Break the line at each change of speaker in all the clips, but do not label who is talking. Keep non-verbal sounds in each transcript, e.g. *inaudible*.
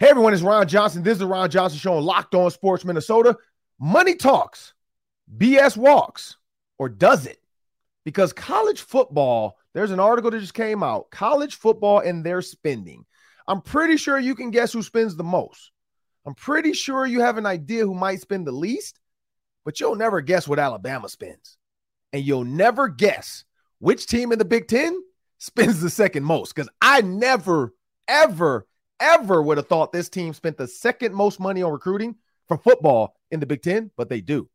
Hey everyone, it's Ron Johnson. This is the Ron Johnson Show on Locked On Sports Minnesota. Money talks, BS walks, or does it? Because college football, there's an article that just came out. College football and their spending. I'm pretty sure you can guess who spends the most. I'm pretty sure you have an idea who might spend the least, but you'll never guess what Alabama spends. And you'll never guess which team in the Big Ten spends the second most. Because I never, ever, ever would have thought this team spent the second most money on recruiting for football in the Big Ten, but they do.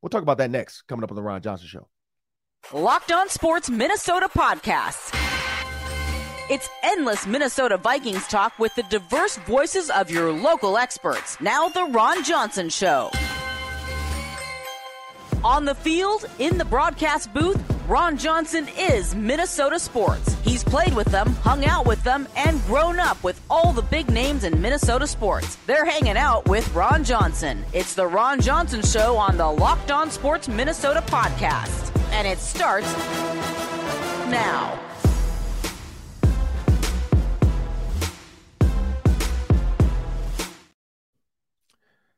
We'll talk about that next, coming up on the Ron Johnson Show.
Locked On Sports Minnesota Podcast. It's endless Minnesota Vikings talk with the diverse voices of your local experts. Now, The Ron Johnson Show. On the field, in the broadcast booth, Ron Johnson is Minnesota sports. He's played with them, hung out with them, and grown up with all the big names in Minnesota sports. They're hanging out with Ron Johnson. It's the Ron Johnson Show on the Locked On Sports Minnesota podcast. And it starts now.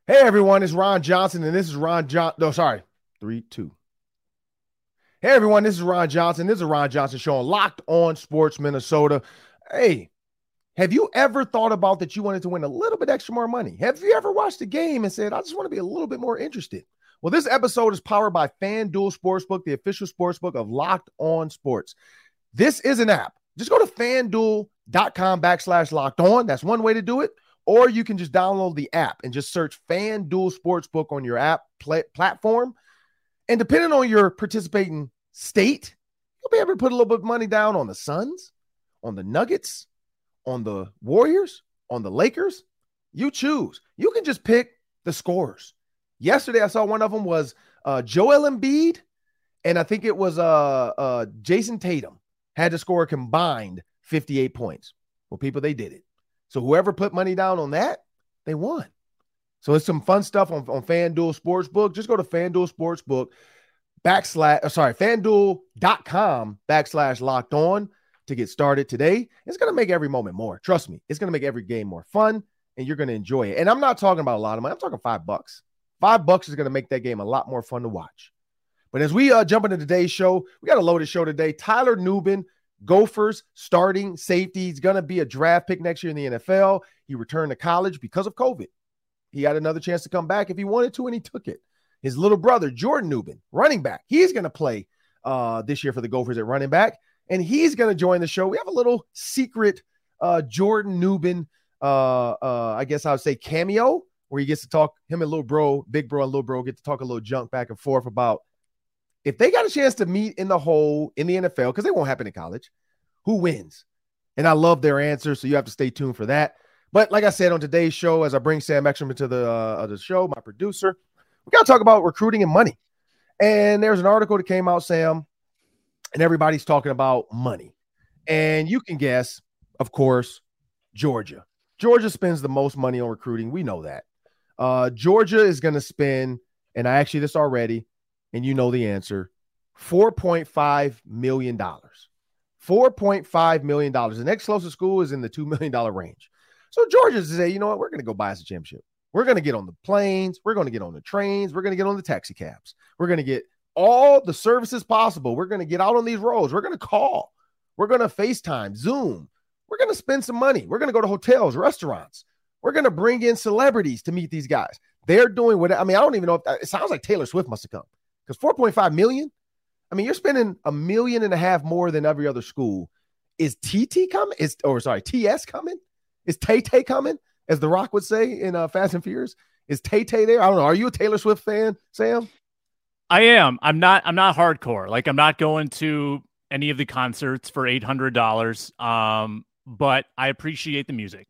Hey everyone, it's Ron Johnson, and this is Ron John. No, sorry, three, two. Hey everyone, this is Ron Johnson. This is Ron Johnson show on Locked On Sports Minnesota. Hey, have you ever thought about that you wanted to win a little bit extra more money? Have you ever watched a game and said, I just want to be a little bit more interested? Well, this episode is powered by FanDuel Sportsbook, the official sportsbook of Locked On Sports. This is an app. Just go to fanduel.com backslash locked on. That's one way to do it. Or you can just download the app and just search FanDuel Sportsbook on your app pl- platform. And depending on your participating state, you'll be able to put a little bit of money down on the Suns, on the Nuggets, on the Warriors, on the Lakers. You choose. You can just pick the scores. Yesterday, I saw one of them was uh, Joel Embiid, and I think it was uh, uh, Jayson Tatum had to score a combined 58 points. Well, people, they did it. So whoever put money down on that, they won. So it's some fun stuff on, on FanDuel Sportsbook. Just go to FanDuel Sportsbook backslash, uh, sorry, fanduel.com backslash locked on to get started today. It's going to make every moment more. Trust me, it's going to make every game more fun and you're going to enjoy it. And I'm not talking about a lot of money, I'm talking five bucks. Five bucks is going to make that game a lot more fun to watch. But as we uh, jump into today's show, we got a loaded show today. Tyler Nubin, Gophers starting safety. He's going to be a draft pick next year in the NFL. He returned to college because of COVID. He had another chance to come back if he wanted to, and he took it. His little brother, Jordan Nubin, running back, he's going to play uh, this year for the Gophers at running back, and he's going to join the show. We have a little secret uh, Jordan Nubin, uh, uh, I guess I would say cameo, where he gets to talk, him and little bro, big bro and little bro get to talk a little junk back and forth about if they got a chance to meet in the hole in the NFL, because they won't happen in college, who wins? And I love their answer. So you have to stay tuned for that. But like I said on today's show, as I bring Sam Ekstrom into the uh, the show, my producer, we got to talk about recruiting and money. And there's an article that came out, Sam, and everybody's talking about money. And you can guess, of course, Georgia. Georgia spends the most money on recruiting. We know that. Uh, Georgia is going to spend, and I actually this already, and you know the answer, $4.5 million. $4.5 million. The next closest school is in the $2 million range. So Georgia's to say, you know what, we're going to go buy us a championship. We're going to get on the planes. We're going to get on the trains. We're going to get on the taxi cabs. We're going to get all the services possible. We're going to get out on these roads. We're going to call. We're going to FaceTime, Zoom. We're going to spend some money. We're going to go to hotels, restaurants. We're going to bring in celebrities to meet these guys. They're doing what I mean. I don't even know if that, it sounds like Taylor Swift must have come because 4.5 million. I mean, you're spending a million and a half more than every other school. Is TT coming? Is or sorry, TS coming? Is Tay Tay coming? As The Rock would say in uh, Fast and Furious, is Tay Tay there? I don't know. Are you a Taylor Swift fan, Sam?
I am. I'm not. I'm not hardcore. Like I'm not going to any of the concerts for eight hundred dollars. Um, but I appreciate the music.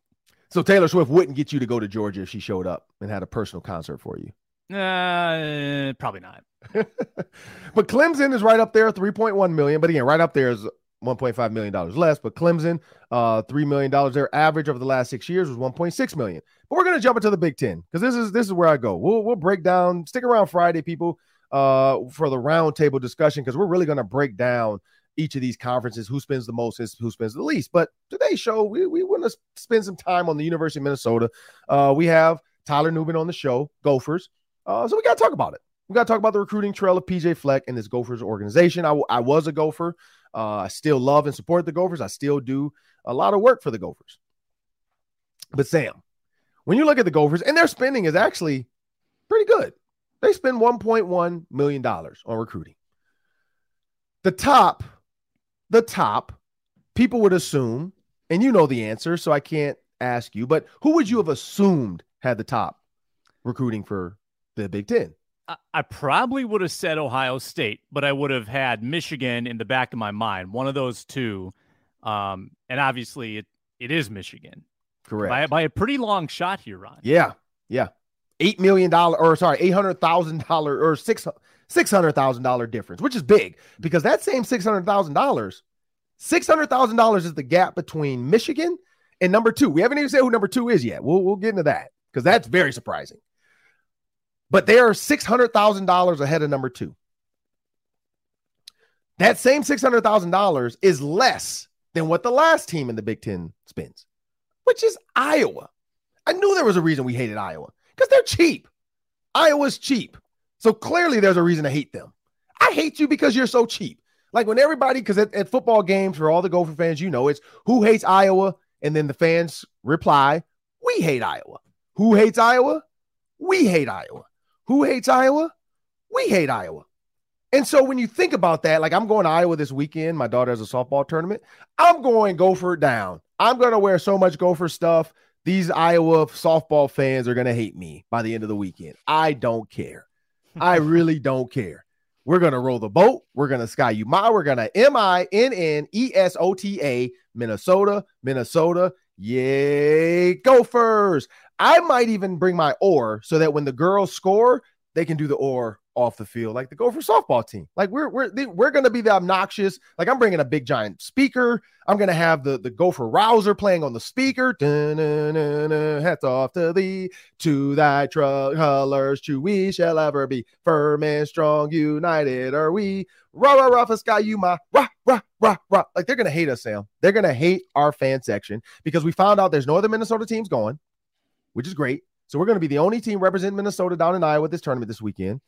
So Taylor Swift wouldn't get you to go to Georgia if she showed up and had a personal concert for you.
Uh, probably not. *laughs*
but Clemson is right up there, 3.1 million. But again, right up there is 1.5 million dollars less. But Clemson, uh, three million dollars. Their average over the last six years was 1.6 million. But we're gonna jump into the Big Ten because this is this is where I go. We'll we'll break down. Stick around Friday, people, uh, for the roundtable discussion because we're really gonna break down each of these conferences, who spends the most, who spends the least. But today's show, we, we want to spend some time on the University of Minnesota. Uh, we have Tyler Nubin on the show, Gophers. Uh, so we got to talk about it. We got to talk about the recruiting trail of PJ Fleck and this Gophers organization. I, I was a Gopher. Uh, I still love and support the Gophers. I still do a lot of work for the Gophers. But Sam, when you look at the Gophers, and their spending is actually pretty good. They spend $1.1 million on recruiting. The top, the top, people would assume, and you know the answer, so I can't ask you, but who would you have assumed had the top recruiting for the Big Ten?
I probably would have said Ohio State, but I would have had Michigan in the back of my mind, one of those two. Um, and obviously, it, it is Michigan.
Correct.
By, by a pretty long shot here, Ron.
Yeah. Yeah. $8 million, or sorry, $800,000 or six $600,000 difference, which is big because that same $600,000, $600,000 is the gap between Michigan and number two. We haven't even said who number two is yet. We'll, we'll get into that because that's very surprising. But they are $600,000 ahead of number two. That same $600,000 is less than what the last team in the Big Ten spends, which is Iowa. I knew there was a reason we hated Iowa because they're cheap. Iowa's cheap. So clearly there's a reason to hate them. I hate you because you're so cheap. Like when everybody, because at, at, football games for all the Gopher fans, you know, it's who hates Iowa? And then the fans reply, we hate Iowa. Who hates Iowa? We hate Iowa. Who hates Iowa? We hate Iowa. And so when you think about that, like I'm going to Iowa this weekend, my daughter has a softball tournament. I'm going Gopher down. I'm going to wear so much Gopher stuff. These Iowa softball fans are going to hate me by the end of the weekend. I don't care. I *laughs* really don't care. We're going to roll the boat. We're going to Ski-U-Mah. We're going to M I N N E S O T A, Minnesota, Minnesota. Yay, Gophers. I might even bring my oar so that when the girls score, they can do the oar off the field, like the Gopher softball team. Like we're we're we're gonna be the obnoxious. Like I'm bringing a big giant speaker. I'm gonna have the the Gopher rouser playing on the speaker. Hats off to thee, to thy true colors, true we shall ever be. Firm and strong, united are we. Rah rah rah, Ski-U-Mah rah rah rah rah. Like they're gonna hate us, Sam. They're gonna hate our fan section because we found out there's no other Minnesota teams going, which is great. So we're going to be the only team representing Minnesota down in Iowa this tournament this weekend.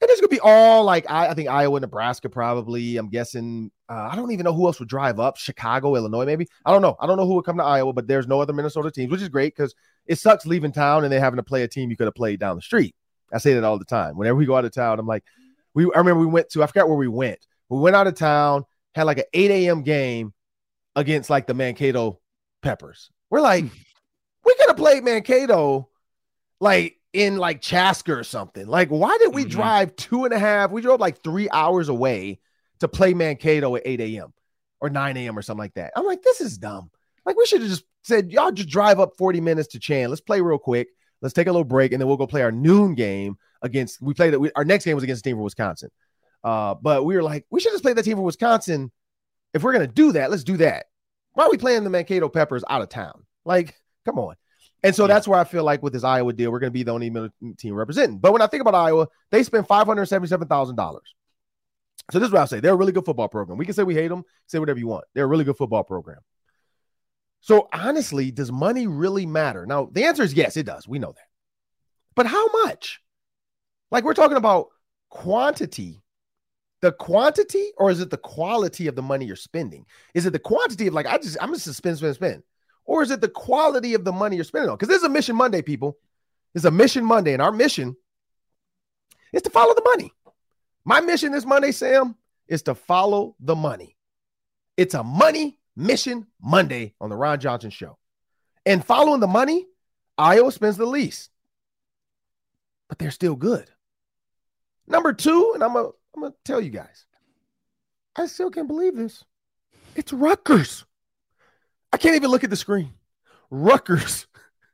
And it's gonna be all like I, I think Iowa, Nebraska, probably. I'm guessing. Uh, I don't even know who else would drive up. Chicago, Illinois, maybe. I don't know. I don't know who would come to Iowa, but there's no other Minnesota teams, which is great because it sucks leaving town and then having to play a team you could have played down the street. I say that all the time. Whenever we go out of town, I'm like, we. I remember we went to. I forgot where we went. We went out of town, had like an 8 a.m. game against like the Mankato Peppers. We're like, we could have played Mankato like in like Chaska or something. Like, why did we mm-hmm. drive two and a half? We drove like three hours away to play Mankato at 8 a.m. or 9 a.m. or something like that. I'm like, this is dumb. Like, we should have just said, y'all just drive up 40 minutes to Chan. Let's play real quick. Let's take a little break, and then we'll go play our noon game against. We played it. Our next game was against the team from Wisconsin. Uh, but we were like, we should just play the team from Wisconsin. If we're gonna do that, let's do that. Why are we playing the Mankato Peppers out of town? Like, come on. And so yeah. that's where I feel like with this Iowa deal, we're going to be the only team representing. But when I think about Iowa, they spent $577,000. So this is what I'll say. They're a really good football program. We can say we hate them, say whatever you want. They're a really good football program. So honestly, does money really matter? Now, the answer is yes, it does. We know that. But how much? Like we're talking about quantity. The quantity, or is it the quality of the money you're spending? Is it the quantity of like I just I'm just spend, spend, spend? Or is it the quality of the money you're spending on? Because this is a mission Monday, people. It's a mission Monday, and our mission is to follow the money. My mission this Monday, Sam, is to follow the money. It's a money mission Monday on the Ron Johnson Show. And following the money, Iowa spends the least, but they're still good. Number two, and I'm gonna I'm gonna tell you guys, I still can't believe this. It's Rutgers. I can't even look at the screen. Rutgers.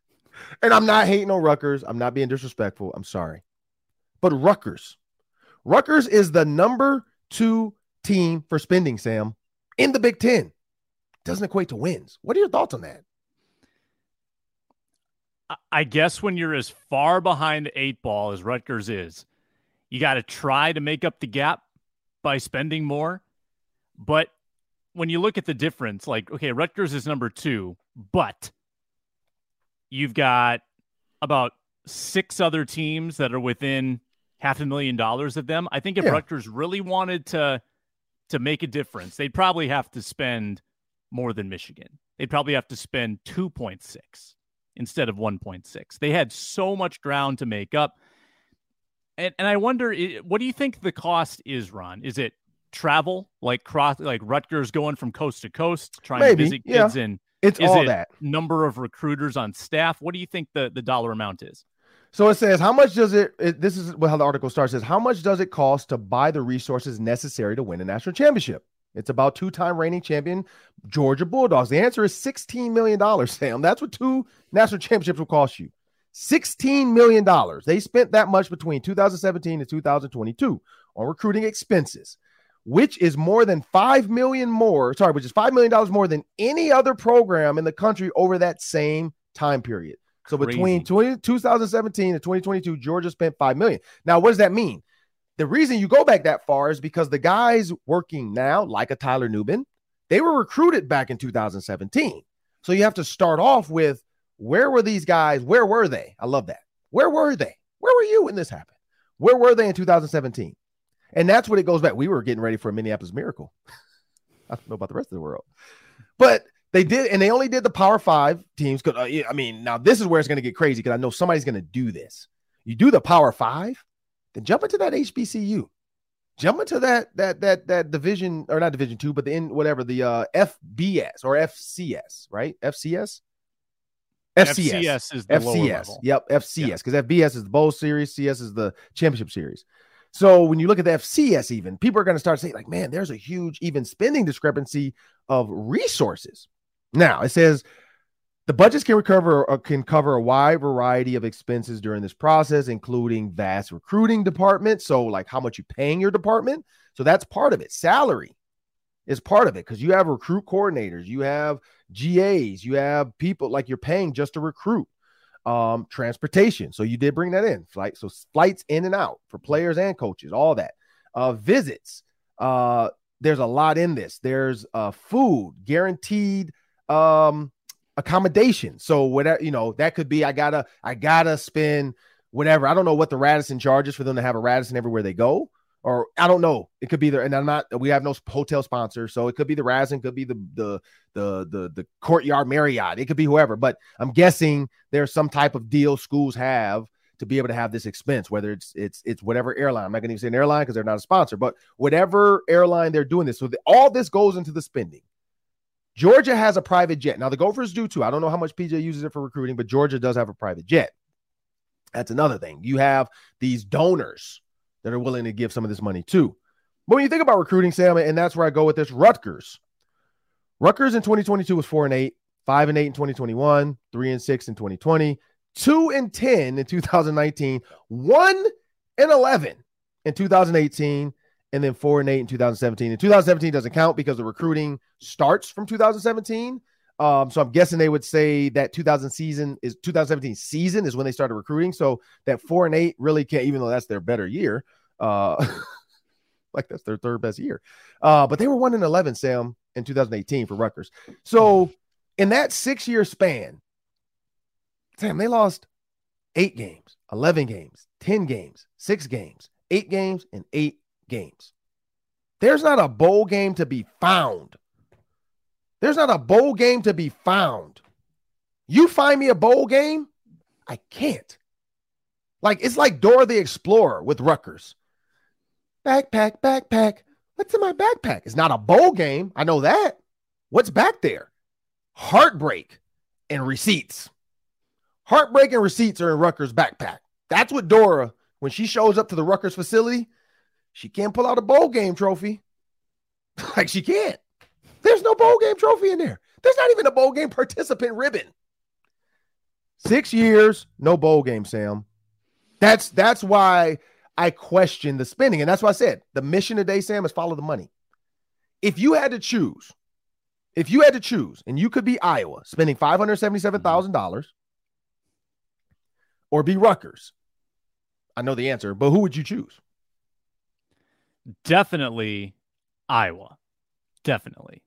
*laughs* and I'm not hating on Rutgers. I'm not being disrespectful. I'm sorry. But Rutgers. Rutgers is the number two team for spending, Sam, in the Big Ten. Doesn't equate to wins. What are your thoughts on that?
I guess when you're as far behind the eight ball as Rutgers is, you got to try to make up the gap by spending more. But when you look at the difference, like, okay, Rutgers is number two, but you've got about six other teams that are within half a million dollars of them. I think if yeah. Rutgers really wanted to to make a difference, they'd probably have to spend more than Michigan. They'd probably have to spend 2.6 instead of 1.6. They had so much ground to make up. And, and I wonder, what do you think the cost is, Ron? Is it travel, like cross, like Rutgers going from coast to coast, trying
Maybe,
to visit kids yeah. in?
It's
is
all
it
that
number of recruiters on staff. What do you think the, the dollar amount is?
So it says, how much does it, it, this is how the article starts, says, how much does it cost to buy the resources necessary to win a national championship? It's about two-time reigning champion Georgia Bulldogs. The answer is $16 million, Sam. That's what two national championships will cost you. $16 million. They spent that much between 2017 and 2022 on recruiting expenses, which is more than 5 million more, sorry, which is $5 million more than any other program in the country over that same time period. So Crazy. between 20, 2017 and 2022, Georgia spent five million. Now, what does that mean? The reason you go back that far is because the guys working now, like a Tyler Nubin, they were recruited back in 2017. So you have to start off with where were these guys? Where were they? I love that. Where were they? Where were you when this happened? Where were they in 2017? And that's what it goes back. We were getting ready for a Minneapolis miracle. I don't know about the rest of the world, but they did, and they only did the Power Five teams. Because uh, I mean, now this is where it's going to get crazy because I know somebody's going to do this. You do the Power Five, then jump into that HBCU, jump into that that that that division or not division two, but the in whatever the uh, FBS or FCS, right? FCS.
FCS, FCS is the
FCS. Yep, FCS because yep. FBS is the bowl series, CS is the championship series. So when you look at the FCS, even people are going to start saying, like, man, there's a huge even spending discrepancy of resources. Now it says the budgets can recover uh, can cover a wide variety of expenses during this process, including vast recruiting departments. So, like how much you paying your department. So that's part of it. Salary is part of it because you have recruit coordinators, you have GAs, you have people like you're paying just to recruit. Um, transportation. So you did bring that in. Flight, so flights in and out for players and coaches, all that. Uh, visits. Uh, there's a lot in this. There's uh food, guaranteed um accommodation. So whatever, you know, that could be I gotta, I gotta spend whatever. I don't know what the Radisson charges for them to have a Radisson everywhere they go. Or I don't know. It could be there, and I'm not. We have no hotel sponsor, so it could be the Radisson, could be the the the the the Courtyard Marriott. It could be whoever, but I'm guessing there's some type of deal schools have to be able to have this expense, whether it's it's it's whatever airline. I'm not going to even say an airline because they're not a sponsor, but whatever airline they're doing this. So the, all this goes into the spending. Georgia has a private jet. Now the Gophers do too. I don't know how much PJ uses it for recruiting, but Georgia does have a private jet. That's another thing. You have these donors that are willing to give some of this money too. But when you think about recruiting, Sam, and that's where I go with this, Rutgers. Rutgers in 2022 was four and eight, five and eight in 2021, three and six in 2020, two and 10 in 2019, one and 11 in 2018, and then four and eight in 2017. And 2017 doesn't count because the recruiting starts from 2017. Um, so I'm guessing they would say that 2000 season is 2017 season is when they started recruiting. So that four and eight really can't, even though that's their better year. Uh, *laughs* like that's their third best year. Uh, but they were one and 11, Sam, in 2018 for Rutgers. So in that six year span, Sam, they lost eight games, 11 games, 10 games, six games, eight games, and eight games. There's not a bowl game to be found. There's not a bowl game to be found. You find me a bowl game, I can't. Like it's like Dora the Explorer with Rutgers. Backpack, backpack. What's in my backpack? It's not a bowl game. I know that. What's back there? Heartbreak and receipts. Heartbreak and receipts are in Rutgers' backpack. That's what Dora, when she shows up to the Rutgers facility, she can't pull out a bowl game trophy. *laughs* like she can't. There's no bowl game trophy in there. There's not even a bowl game participant ribbon. Six years, no bowl game, Sam. That's that's why I question the spending. And that's why I said the mission today, Sam, is follow the money. If you had to choose, if you had to choose, and you could be Iowa spending $577,000 or be Rutgers, I know the answer, but who would you choose?
definitely Iowa. Definitely.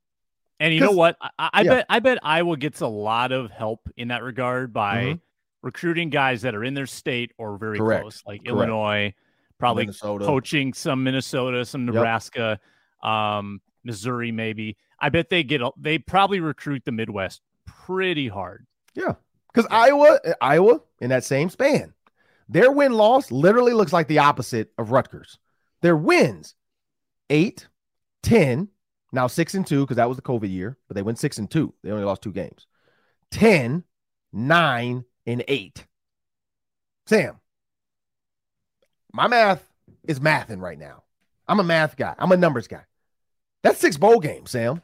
And you know what? I, I
Yeah.
bet I bet Iowa gets a lot of help in that regard by
Mhm.
recruiting guys that are in their state or very
Correct.
close, like
Correct.
Illinois, probably
Minnesota.
coaching some Minnesota, some
Yep.
Nebraska, um, Missouri, maybe. I bet they get a, they probably recruit the Midwest pretty hard.
Yeah. Because Iowa, Iowa, in that same span, their win loss literally looks like the opposite of Rutgers. Their wins, eight, 10, now six and two, because that was the COVID year, but they went six and two. They only lost two games. 10, nine, and eight. Sam, my math is mathing right now. I'm a math guy, I'm a numbers guy. That's six bowl games, Sam.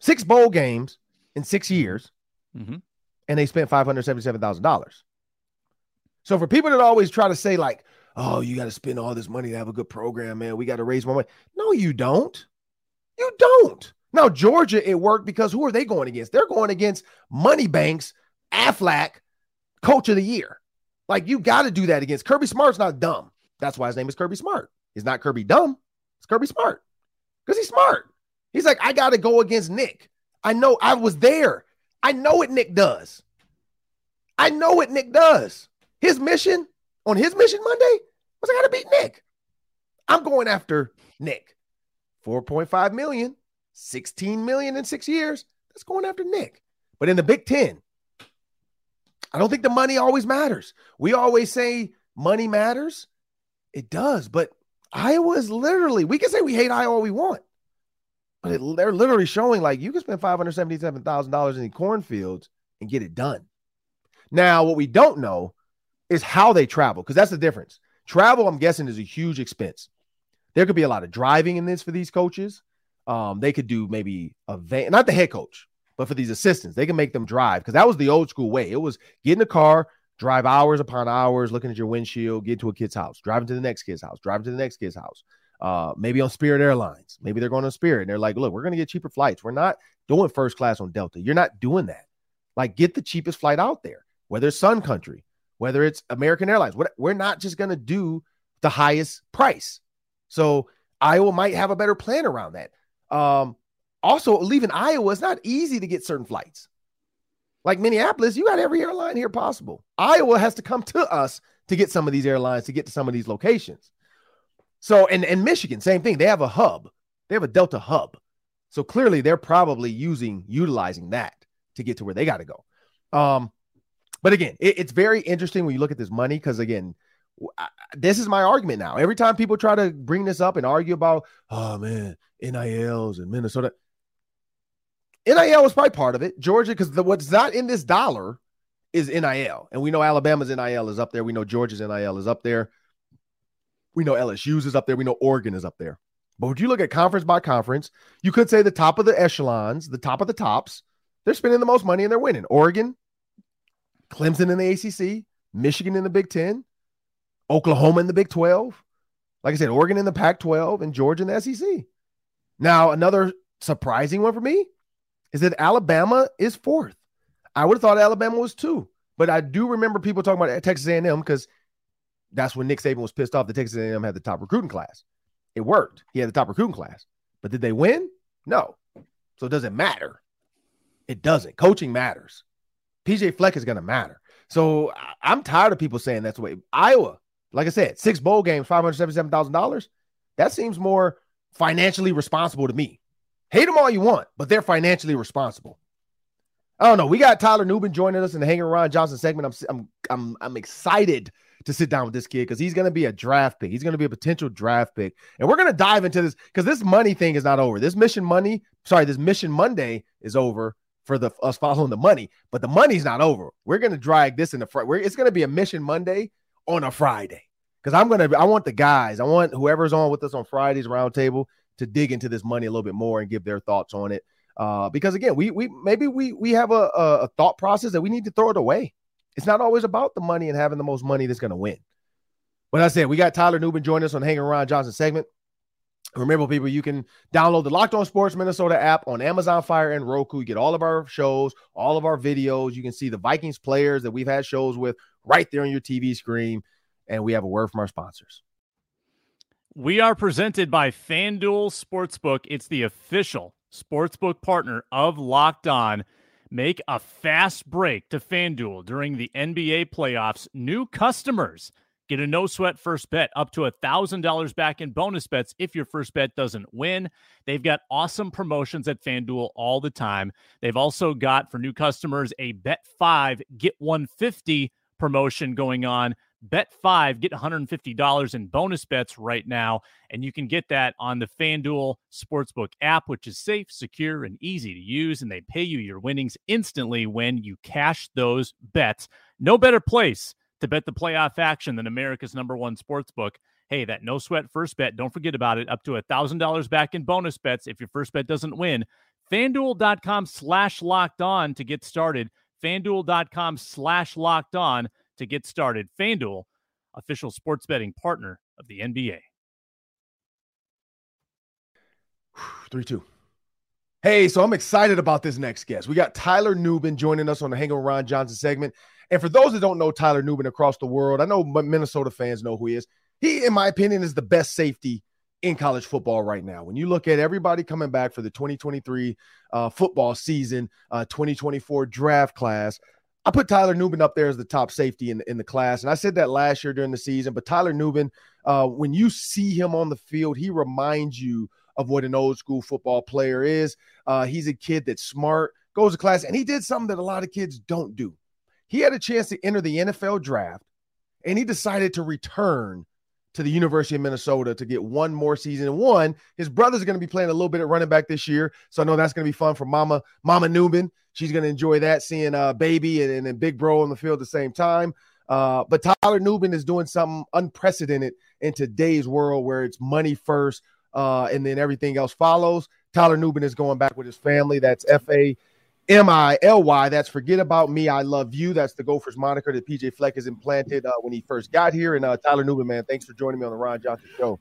Six bowl games in six years
Mhm.
and they spent five hundred seventy-seven thousand dollars. So for people that always try to say like, "Oh, you got to spend all this money to have a good program, man. We got to raise more money." No, you don't. You don't. Now Georgia, it worked because who are they going against? They're going against Money Banks, Aflac, Coach of the Year. Like you got to do that against Kirby Smart's not dumb. That's why his name is Kirby Smart. He's not Kirby dumb. It's Kirby Smart because he's smart. He's like, I got to go against Nick. I know I was there. I know what Nick does. I know what Nick does. His mission on his mission Monday was I got to beat Nick. I'm going after Nick. 4.5 million, 16 million in six years. That's going after Nick. But in the Big Ten, I don't think the money always matters. We always say money matters. It does, but Iowa is literally, we can say we hate Iowa we want, but it, they're literally showing like you can spend $577,000 in the cornfields and get it done. Now, what we don't know is how they travel, because that's the difference. Travel, I'm guessing, is a huge expense. There could be a lot of driving in this for these coaches. Um, they could do maybe a van, not the head coach, but for these assistants, they can make them drive because that was the old school way. It was get in the car, drive hours upon hours, looking at your windshield, get to a kid's house, driving to the next kid's house, driving to the next kid's house. Uh, maybe on Spirit Airlines. Maybe they're going on Spirit and they're like, look, we're going to get cheaper flights. We're not doing first class on Delta. You're not doing that. Like, get the cheapest flight out there, whether it's Sun Country, whether it's American Airlines. We're not just going to do the highest price. So Iowa might have a better plan around that. Um, also, leaving Iowa, it's not easy to get certain flights. Like Minneapolis, you got every airline here possible. Iowa has to come to us to get some of these airlines to get to some of these locations. So, and, and Michigan, same thing. They have a hub, they have a Delta hub. So clearly they're probably using, utilizing that to get to where they got to go. Um, but again, it- it's very interesting when you look at this money because again, this is my argument now. Every time people try to bring this up and argue about, oh man, NILs and Minnesota, NIL was probably part of it. Georgia, because what's not in this dollar is NIL, and we know Alabama's NIL is up there. We know Georgia's NIL is up there. We know LSU's is up there. We know Oregon is up there. But would you look at conference by conference, you could say the top of the echelons, the top of the tops, they're spending the most money and they're winning. Oregon, Clemson in the ACC, Michigan in the Big Ten, Oklahoma in the Big 12. Like I said, Oregon in the Pac 12 and Georgia in the SEC. Now, another surprising one for me is that Alabama is fourth. I would have thought Alabama was two, but I do remember people talking about Texas A&M because that's when Nick Saban was pissed off that Texas A&M had the top recruiting class. It worked. He had the top recruiting class, but did they win? No. So it doesn't matter? It doesn't. Coaching matters. PJ Fleck is going to matter. So I'm tired of people saying that's the way. Iowa, like I said, six bowl games, five hundred seventy-seven thousand dollars. That seems more financially responsible to me. Hate them all you want, but they're financially responsible. I don't know. We got Tyler Nubin joining us in the Hanging Ron Johnson segment. I'm I'm I'm I'm excited to sit down with this kid because he's going to be a draft pick. He's going to be a potential draft pick, and we're going to dive into this because this money thing is not over. This mission money, sorry, this mission Monday is over for the us following the money, but the money's not over. We're going to drag this in the front. It's going to be a mission Monday on a Friday because I'm to. I want the guys. I want whoever's on with us on Fridays roundtable to dig into this money a little bit more and give their thoughts on it. Uh, because again, we we maybe we we have a, a thought process that we need to throw it away. It's not always about the money and having the most money that's to win. But I said we got Tyler Nubin joining us on Hanging Around Johnson segment. Remember, people, you can download the Locked On Sports Minnesota app on Amazon Fire and Roku. You get all of our shows, all of our videos. You can see the Vikings players that we've had shows with right there on your TV screen. And we have a word from our sponsors.
We are presented by FanDuel Sportsbook. It's the official sportsbook partner of Locked On. Make a fast break to FanDuel during the NBA playoffs. New customers get a no sweat first bet up to $1,000 back in bonus bets if your first bet doesn't win. They've got awesome promotions at FanDuel all the time. They've also got for new customers a bet 5 get 150 promotion going on bet five, get $150 in bonus bets right now. And you can get that on the FanDuel Sportsbook app, which is safe, secure, and easy to use. And they pay you your winnings instantly when you cash those bets. No better place to bet the playoff action than America's number one sports book. Hey, that no sweat first bet, don't forget about it. Up to a $1,000 back in bonus bets if your first bet doesn't win. FanDuel.com slash locked on to get started. FanDuel.com slash locked on to get started. FanDuel, official sports betting partner of the NBA. *sighs*
3 2. Hey, so I'm excited about this next guest. We got Tyler Nubin joining us on the Hang Ron Johnson segment. And for those that don't know Tyler Nubin across the world, I know Minnesota fans know who he is. He, in my opinion, is the best safety in college football right now. When you look at everybody coming back for the 2023 uh, football season, uh, 2024 draft class, I put Tyler Nubin up there as the top safety in, in the class. And I said that last year during the season. But Tyler Nubin, uh, when you see him on the field, he reminds you of what an old school football player is. Uh, he's a kid that's smart, goes to class, and he did something that a lot of kids don't do. He had a chance to enter the NFL draft, and he decided to return to the University of Minnesota to get one more season. One, his brother's going to be playing a little bit at running back this year, so I know that's going to be fun for Mama Mama Nubin. She's going to enjoy that, seeing uh, baby and, and, big bro on the field at the same time. Uh, but Tyler Nubin is doing something unprecedented in today's world where it's money first uh, and then everything else follows. Tyler Nubin is going back with his family. That's F A M I L Y. That's Forget About Me, I Love You. That's the Gophers moniker that PJ Fleck has implanted uh, when he first got here. And uh, Tyler Nubin, man, thanks for joining me on the Ron Johnson Show.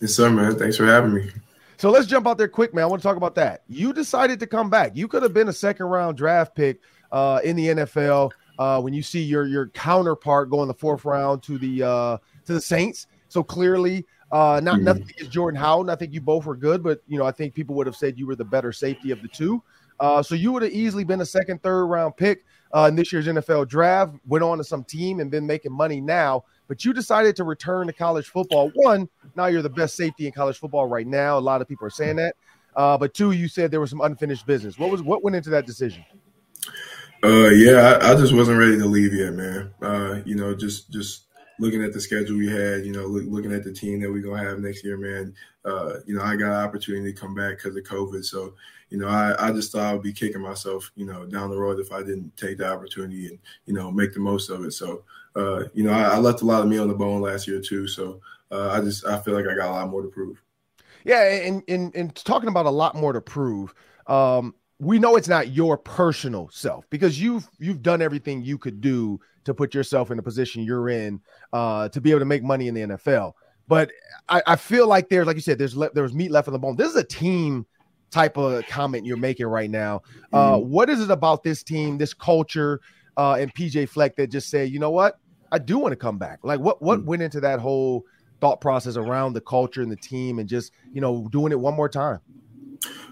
Yes, sir, man. Thanks for having me.
So let's jump out there quick, man. I want to talk about that. You decided to come back. You could have been a second round draft pick uh, in the NFL uh, when you see your your counterpart go in the fourth round to the uh, to the Saints. So clearly, uh, not mm-hmm. nothing against Jordan Howden. I think you both were good, but you know I think people would have said you were the better safety of the two. Uh, so you would have easily been a second, third round pick uh, in this year's NFL draft. Went on to some team and been making money now but you decided to return to college football. One, now you're the best safety in college football right now. A lot of people are saying that. Uh, but two, you said there was some unfinished business. What was what went into that decision?
Uh, yeah, I, I just wasn't ready to leave yet, man. Uh, you know, just just looking at the schedule we had, you know, look, looking at the team that we're gonna have next year, man. Uh, you know, I got an opportunity to come back because of COVID, so you know, I, I just thought I would be kicking myself, you know, down the road if I didn't take the opportunity and you know make the most of it. So, uh, you know, I, I, left a lot of meat on the bone last year too. So uh, I just I feel like I got a lot more to prove.
Yeah, and and and talking about a lot more to prove. Um, we know it's not your personal self because you've you've done everything you could do to put yourself in the position you're in uh, to be able to make money in the NFL. But I, I feel like there's, like you said, there's le- there's meat left on the bone. This is a team type of comment you're making right now. Uh, mm-hmm. what is it about this team, this culture, uh, and PJ Fleck that just say, you know what, I do want to come back? Like, what what mm-hmm. went into that whole thought process around the culture and the team, and just you know doing it one more time?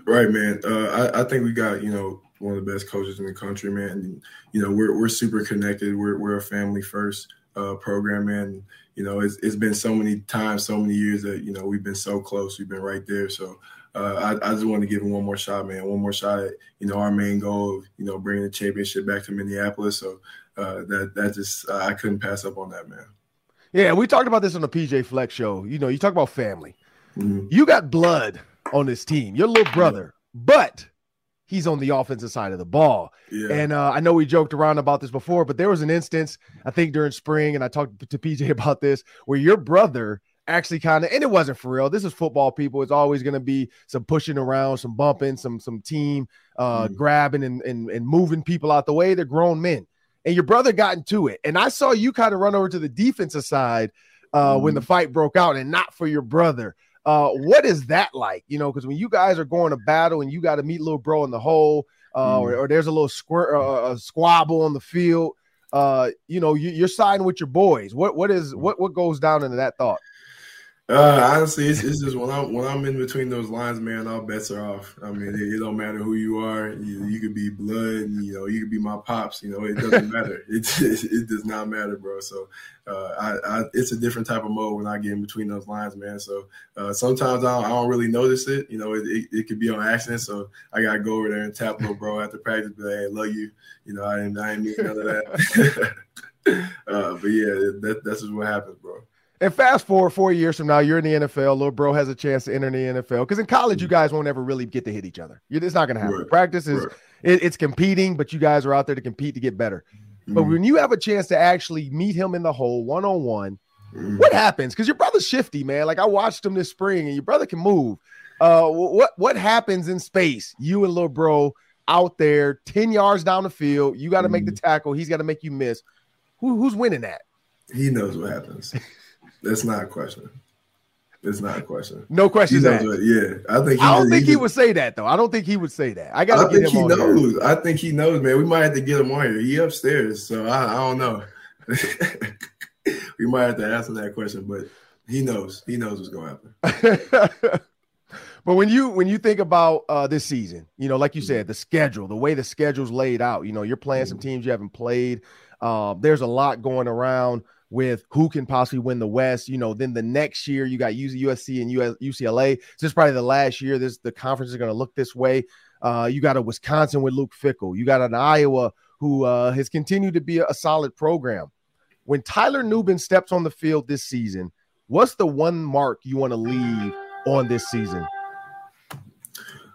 Right, man. Uh, I, I think we got you know one of the best coaches in the country, man. And, you know, we're we're super connected. We're we're a family first uh, program, man. You know, it's it's been so many times, so many years that you know we've been so close. We've been right there. So uh, I, I just want to give him one more shot, man. One more shot at you know our main goal of you know bringing the championship back to Minneapolis. So uh, that that just uh, I couldn't pass up on that, man.
Yeah, we talked about this on the PJ Fleck's show. You know, you talk about family. Mm-hmm. You got blood on this team. Your little brother, but he's on the offensive side of the ball. Yeah. And uh, I know we joked around about this before, but there was an instance, I think during spring, and I talked to PJ *laughs* about this, where your brother actually kind of, and it wasn't for real. This is football, people. It's always going to be some pushing around, some bumping, some some team uh, mm. grabbing and, and and moving people out the way. They're grown men, and your brother got into it. And I saw you kind of run over to the defensive side uh, mm. when the mm-hmm. fight broke out, and not for your brother. Uh, what is that like? You know, because when you guys are going to battle and you got to meet little bro in the hole, uh, mm. or, or, there's a little squirt, uh, a squabble on the field, uh, you know, you, are siding with your boys. What what is what what goes down into that thought?
Uh, honestly, it's, it's just when I'm when I'm in between those lines, man, all bets are off. I mean, it, it don't matter who you are. You, you, could be blood, you know, you could be my pops. You know, it doesn't *laughs* matter. It, it, it does not matter, bro. So, uh, I, I, it's a different type of mode when I get in between those lines, man. So uh, sometimes I don't, I don't, really notice it. You know, it, it, could be on accident. So I gotta go over there and tap little bro after practice, be like, "Hey, love you." You know, I didn't, I didn't mean none of that. *laughs* uh, but yeah, that, that's just what happens, bro.
And fast forward four years from now, you're in the NFL. Little bro has a chance to enter the NFL because in college, you guys won't ever really get to hit each other. It's not going to happen. Right. Practice is right. it, it's competing, but you guys are out there to compete to get better. Mm-hmm. But when you have a chance to actually meet him in the hole one on one, what happens? Because your brother's shifty, man. Like I watched him this spring, and your brother can move. Uh, what what happens in space? You and little bro out there, ten yards down the field. You got to mm-hmm. make the mm-hmm. tackle. He's got to make you miss. Who, who's winning that?
He knows what happens. *laughs* That's not a question. It's not a question.
No question.
What, yeah, I think.
He, I don't think he, he, would say that though. I don't think he would say that. I got
to think he knows. Here. I think he knows, man. We might have to get him on here. He upstairs, so I, I don't know. *laughs* we might have to ask him that question, but he knows. He knows what's going to
happen. *laughs* but when you when you think about uh, this season, you know, like you said, the schedule, the way the schedule's laid out, you know, you're playing some teams you haven't played. Uh, there's a lot going around with who can possibly win the West. You know, then the next year you got USC and UCLA. This is probably the last year this the conference is going to look this way. Uh, you got a Wisconsin with Luke Fickell. You got an Iowa who uh, has continued to be a, solid program. When Tyler Nubin steps on the field this season, what's the one mark you want to leave on this season?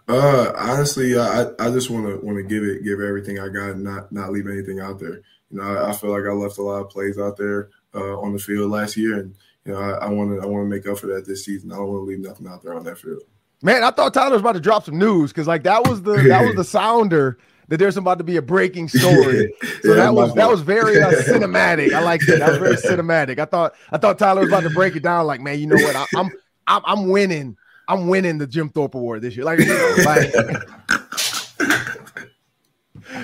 Uh, honestly, I I just want to want to give it give everything I got, and not not leave anything out there. You know, I, I feel like I left a lot of plays out there uh, on the field last year, and you know I want to I want to make up for that this season. I don't want to leave nothing out there on that field.
Man, I thought Tyler was about to drop some news because like that was the that was the *laughs* sounder that there's about to be a breaking story. *laughs* So yeah, that was that was very uh, *laughs* cinematic. I like that. That was very cinematic. I thought I thought Tyler was about to break it down. Like, man, you know what? I, I'm I'm I'm winning. I'm winning the Jim Thorpe Award this year. Like, like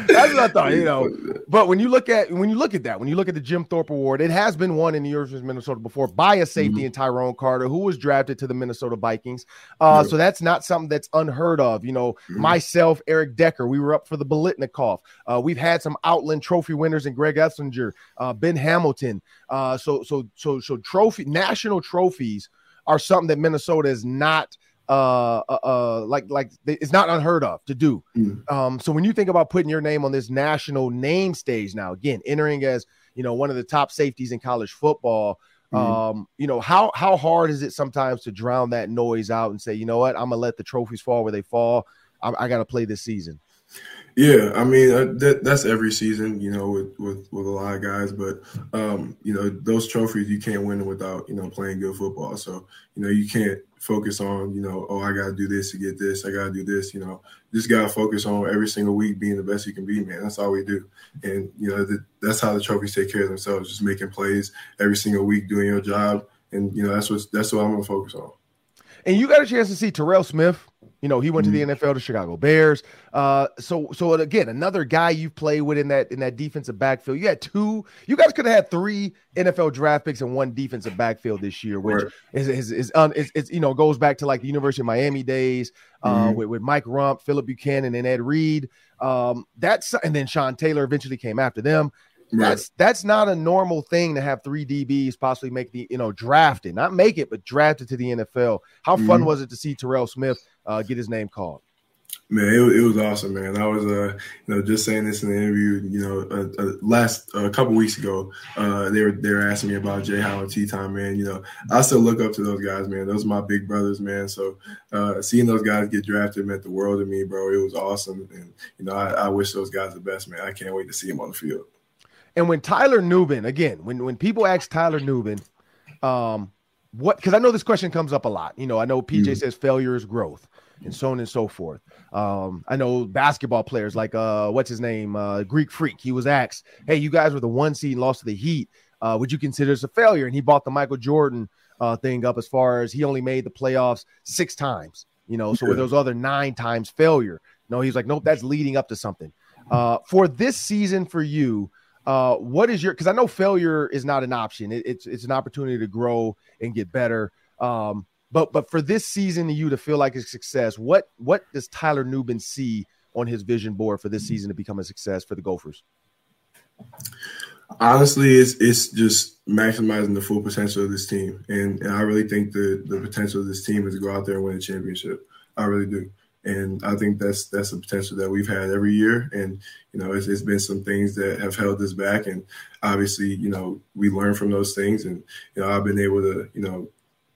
That's what I thought, you know. But when you look at when you look at that, when you look at the Jim Thorpe Award, it has been won in the University of Minnesota before by a safety mm-hmm. in Tyrone Carter, who was drafted to the Minnesota Vikings. Uh, yeah. So that's not something that's unheard of. You know, mm-hmm. myself, Eric Decker, we were up for the Biletnikoff. Uh, we've had some Outland Trophy winners in Greg Eslinger, uh, Ben Hamilton. Uh, so so so so trophy national trophies are something that Minnesota is not uh, uh, uh, like like it's not unheard of to do. Mm. Um, so when you think about putting your name on this national name stage now, again, entering as you know one of the top safeties in college football, mm. um, you know how how hard is it sometimes to drown that noise out and say, you know what, I'm gonna let the trophies fall where they fall. I, I got to play this season.
Yeah, I mean uh, that, that's every season, you know, with, with with a lot of guys. But um, you know, those trophies you can't win them without you know playing good football. So you know, you can't focus on you know, oh, I got to do this to get this. I got to do this. You know, just got to focus on every single week being the best you can be, man. That's all we do. And you know, the, that's how the trophies take care of themselves. Just making plays every single week, doing your job, and you know, that's what that's what I'm gonna focus on.
And you got a chance to see Terrell Smith you know, he went mm-hmm. to the mm-hmm. NFL, to Chicago Bears. Uh, so so again, another guy you've played with in that in that defensive backfield. You had two. You guys could have had three NFL draft picks and one defensive backfield this year, which right. is is is, um, is, is, you know goes back to like the University of Miami days uh, mm-hmm. with, with Mike Rumph, Phillip Buchanon, and Ed Reed. Um, that's and then Sean Taylor eventually came after them. Right. That's that's not a normal thing to have three DBs possibly make the you know drafted, not make it, but drafted to the NFL. How mm-hmm. fun was it to see Terrell Smith uh, get his name called?
Man, it, it, was awesome, man. I was, uh, you know, just saying this in the interview. You know, uh, uh, last a couple weeks ago, uh, they were they were asking me about Jay Howard, T Time, man. You know, I still look up to those guys, man. Those are my big brothers, man. So uh, seeing those guys get drafted meant the world to me, bro. It was awesome, and you know, I, I wish those guys the best, man. I can't wait to see them on the field.
And when Tyler Nubin, again, when when people ask Tyler Nubin, um, what because I know this question comes up a lot. You know, I know PJ mm-hmm. says failure is growth and so on and so forth. Um, I know basketball players like uh, what's his name, uh, Greek Freak. He was asked, "Hey, you guys were the one seed and lost to the Heat. Uh, would you consider this a failure?" And he bought the Michael Jordan uh, thing up as far as he only made the playoffs six times. You know, so yeah. those other nine times failure. No, he's like, nope, that's leading up to something. Uh, for this season for you, uh, what is your? Because I know failure is not an option. It, it's it's an opportunity to grow and get better. Um, but but for this season, to you to feel like a success, what what does Tyler Nubin see on his vision board for this season to become a success for the Gophers?
Honestly, it's it's just maximizing the full potential of this team, and, and I really think the the potential of this team is to go out there and win a championship. I really do, and I think that's that's the potential that we've had every year. And you know, it's, it's been some things that have held us back, and obviously, you know, we learn from those things, and you know, I've been able to you know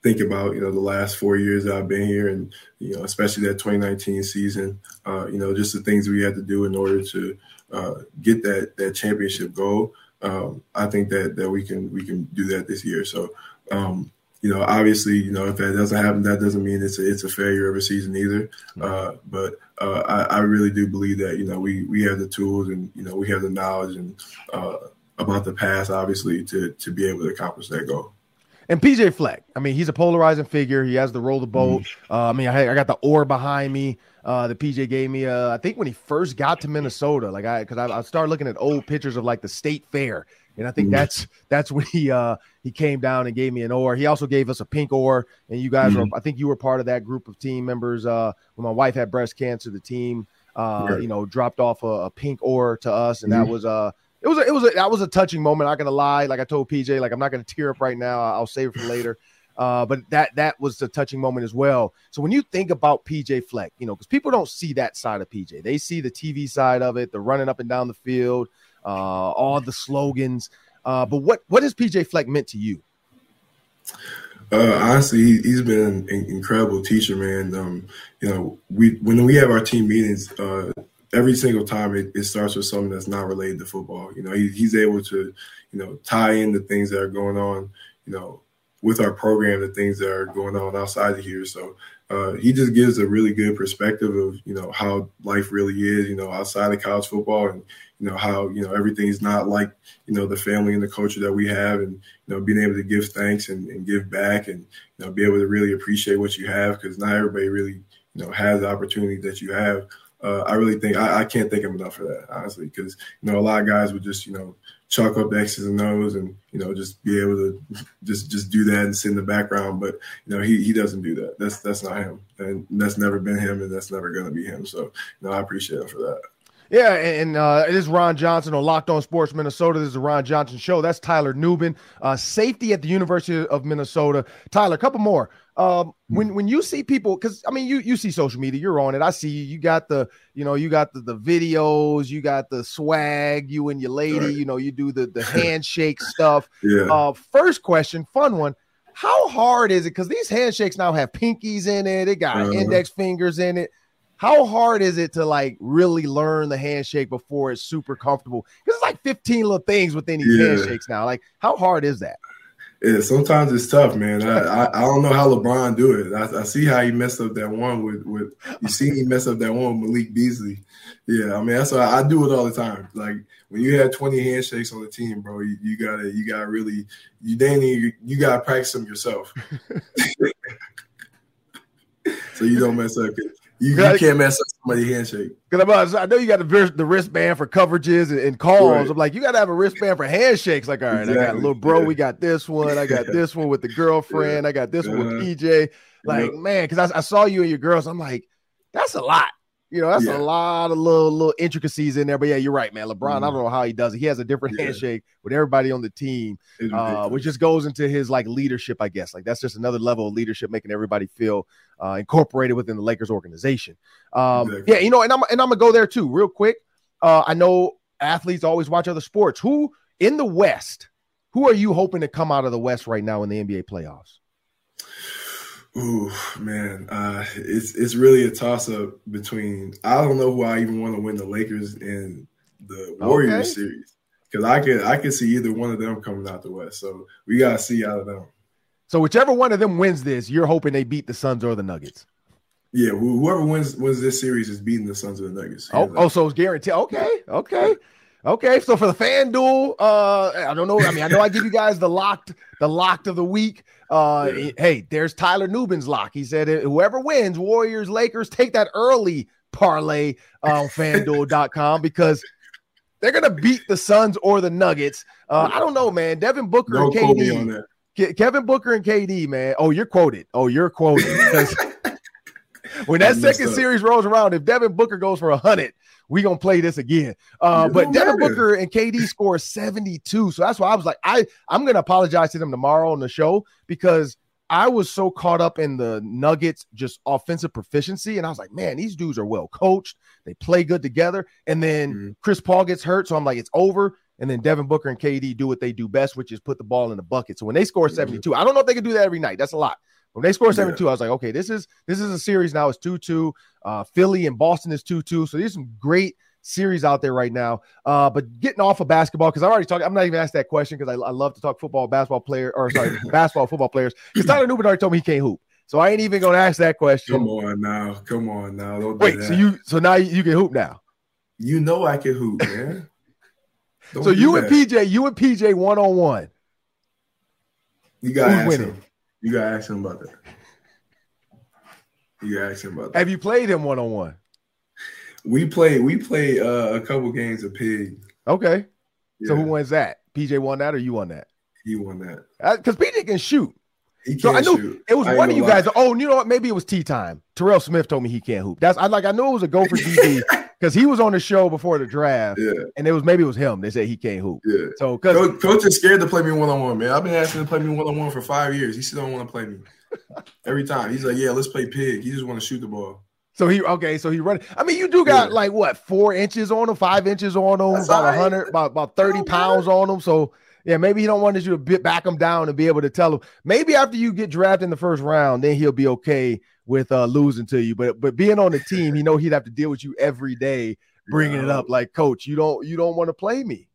think about you know the last four years that I've been here, and you know especially that 2019 season. Uh, you know just the things we had to do in order to uh, get that that championship goal. Um, I think that that we can we can do that this year. So. Um, you know, obviously, you know, if that doesn't happen, that doesn't mean it's a, it's a failure of a season either. Uh, but uh, I, I, really do believe that you know we we have the tools and you know we have the knowledge and uh, about the past, obviously, to to be able to accomplish that goal.
And PJ Fleck, I mean, he's a polarizing figure. He has to roll the boat. Mm. Uh, I mean, I, I, got the oar behind me. Uh, the PJ gave me. Uh, I think when he first got to Minnesota, like I, because I, I, started looking at old pictures of like the state fair, and I think mm. that's that's when he uh he came down and gave me an oar. He also gave us a pink oar, and you guys mm. were. I think you were part of that group of team members. Uh, when my wife had breast cancer, the team, uh, you know, dropped off a, a, pink oar to us, and that mm-hmm. was uh it was a, it was a, that was a touching moment. Not gonna lie, like I told PJ, like I'm not gonna tear up right now. I'll save it for later. *laughs* Uh, but that that was a touching moment as well. So when you think about PJ Fleck, you know, because people don't see that side of PJ, they see the TV side of it, the running up and down the field, uh, all the slogans. Uh, but what what has PJ Fleck meant to you?
Uh, honestly, he, has been an incredible teacher, man. Um, you know, we when we have our team meetings, uh, every single time it, it, starts with something that's not related to football. You know, he, he's able to, you know, tie in the things that are going on, you know, with our program, the things that are going on outside of here. So uh, he just gives a really good perspective of, you know, how life really is, you know, outside of college football and, you know, how, you know, everything's not like, you know, the family and the culture that we have and, you know, being able to give thanks and, and give back and, you know, be able to really appreciate what you have because not everybody really, you know, has the opportunity that you have uh, I really think I, I, can't thank him enough for that, honestly, because you know a lot of guys would just you know chalk up the X's and O's and you know just be able to *laughs* just just do that and sit in the background. But you know he he doesn't do that. That's that's not him, and that's never been him, and that's never to be him. So you know I appreciate him for that.
Yeah, and uh, it is Ron Johnson on Locked On Sports Minnesota. This is the Ron Johnson Show. That's Tyler Nubin, uh, safety at the University of Minnesota. Tyler, a couple more. Um, when when you see people, because I mean, you you see social media, you're on it. I see you. You got the, you know, you got the, the videos, you got the swag. You and your lady, right. you know, you do the the handshake stuff. *laughs*
Yeah.
Uh, first question, fun one. How hard is it? Because these handshakes now have pinkies in it. It got uh-huh. index fingers in it how hard is it to like really learn the handshake before it's super comfortable? Because it's like 15 little things within these yeah. handshakes now. Like, how hard is that?
Yeah, sometimes it's tough, man. I, *laughs* I, I, don't know how LeBron do it. I, I, see how he messed up that one with with you see he messed up that one with Malik Beasley. Yeah, I mean that's why I do it all the time. Like when you have 20 handshakes on the team, bro, you, you gotta you gotta really you then you, you gotta practice them yourself. *laughs* *laughs* so you don't mess up. You, you can't mess up somebody's handshake.
Because I know you got the, the wristband for coverages and, and calls. Right. I'm like, you got to have a wristband for handshakes. Like, all right, exactly. I got a little bro. Yeah. We got this one. I got this one with the girlfriend. *laughs* Yeah. I got this uh-huh. one with uh-huh. PJ. Like, man, because I, I, saw you and your girls. I'm like, that's a lot. You know, that's yeah. a lot of little little intricacies in there. But yeah, you're right, man. LeBron, mm. I don't know how he does it. He has a different yeah. handshake with everybody on the team, uh, which just goes into his like leadership, I guess. Like that's just another level of leadership, making everybody feel uh, incorporated within the Lakers organization. Um, exactly. Yeah, you know, and I'm and I'm gonna go there too, real quick. Uh, I know athletes always watch other sports. Who in the West? Who are you hoping to come out of the West right now in the NBA playoffs?
Ooh, man, uh, it's it's really a toss up between. I don't know who I even want to win the Lakers and the Warriors okay. series because I can I can see either one of them coming out the West. So we gotta see out of them.
So whichever one of them wins this, you're hoping they beat the Suns or the Nuggets.
Yeah, whoever wins wins this series is beating the Suns or the Nuggets.
Oh, oh, so it's guaranteed. Okay, okay. Okay, so for the FanDuel, uh, I don't know. I mean, I know I give you guys the locked, the locked of the week. Uh, yeah. hey, there's Tyler Nubin's lock. He said whoever wins, Warriors, Lakers, take that early parlay on FanDuel.com because they're gonna beat the Suns or the Nuggets. Uh, I don't know, man. Devin Booker no and KD. Ke- Kevin Booker and KD, man. Oh, you're quoted. Oh, you're quoted. Because *laughs* when that second
up.
series rolls around, if Devin Booker goes for a hundred, we gonna play this again. Uh, but Devin. Booker and KD score 72. So that's why I was like, I I'm gonna apologize to them tomorrow on the show because I was so caught up in the Nuggets just offensive proficiency, and I was like, man, these dudes are well coached. They play good together. And then
Mhm.
Chris Paul gets hurt, so I'm like, it's over. And then Devin Booker and KD do what they do best, which is put the ball in the bucket. So when they score
Mhm.
72, I don't know if they can do that every night. That's a lot. When they score
Yeah.
72, I was like, okay, this is this is a series now. It's 2-2. Uh, Philly and Boston is 2-2. So there's some great series out there right now. Uh, but getting off of basketball, because I already talked, I'm not even asked that question because I, I love to talk football, basketball player, or sorry, *laughs* basketball, football players. Because Tyler Nubin already told me he can't hoop. So I ain't even gonna ask that question.
Come on now, come on now. Don't do
Wait,
that.
so you so now you, can hoop now.
you know I can hoop, man. *laughs*
So you and. PJ, you and PJ one on one.
you gotta
who's
ask
winning?
him. You gotta ask him about that. You gotta ask him about that.
Have you played him one on one?
We played. We played uh, a couple games of pig.
Okay. So who wins that? PJ won that or you won that?
He won that.
Because PJ can shoot.
He
So I knew
shoot.
it was
I
one of you
lie.
guys. Oh, you know what? Maybe it was tea time. Terrell Smith told me he can't hoop. That's I like. I knew it was a go for DB because he was on the show before the draft,
Yeah,
and it was maybe it was him. They said he can't hoop.
yeah.
So because
Coach, coach is scared to play me one on one, man. I've been asking him to play me one on one for five years. He still don't want to play me. Every time he's like, "Yeah, let's play pig." He just want to shoot the ball.
so he okay. So he run. I mean, you do got
Yeah.
like what four inches on him, five inches on him,
That's
about
all
a
right.
hundred, about about thirty pounds on him. So yeah, maybe he don't want you to bit back him down and be able to tell him. Maybe after you get drafted in the first round, then he'll be okay with uh losing to you. But but being on the team, he know he'd have to deal with you every day bringing it up like coach you don't you don't want to play me.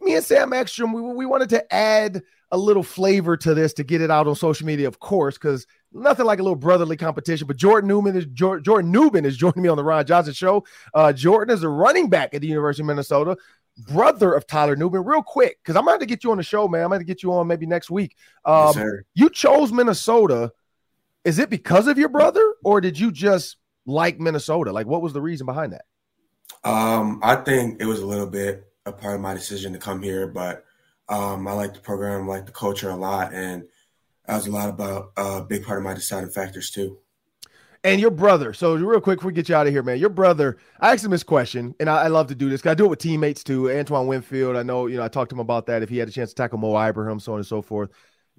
Me and sam ekstrom we, we wanted to add a little flavor to this to get it out on social media of course because nothing like a little brotherly competition but jordan nubin is Jor- jordan nubin is joining me on the ron johnson show. Uh, jordan is a running back at the university of minnesota brother of tyler nubin. Real quick because i'm going to get you on the show man. I'm going to get you on maybe next week. Um,
yes,
you chose minnesota is it because of your brother or did you just like minnesota like what was the reason behind that
Um, I think it was a little bit a part of my decision to come here, but um, I like the program, like the culture a lot, and that was a lot about a big part of my deciding factors too.
And your brother. So real quick, before we get you out of here, man. Your brother. I asked him this question, and I, I love to do this. I do it with teammates too. Antoine Winfield. I know. You know. I talked to him about that. If he had a chance to tackle Mo Ibrahim, so on and so forth.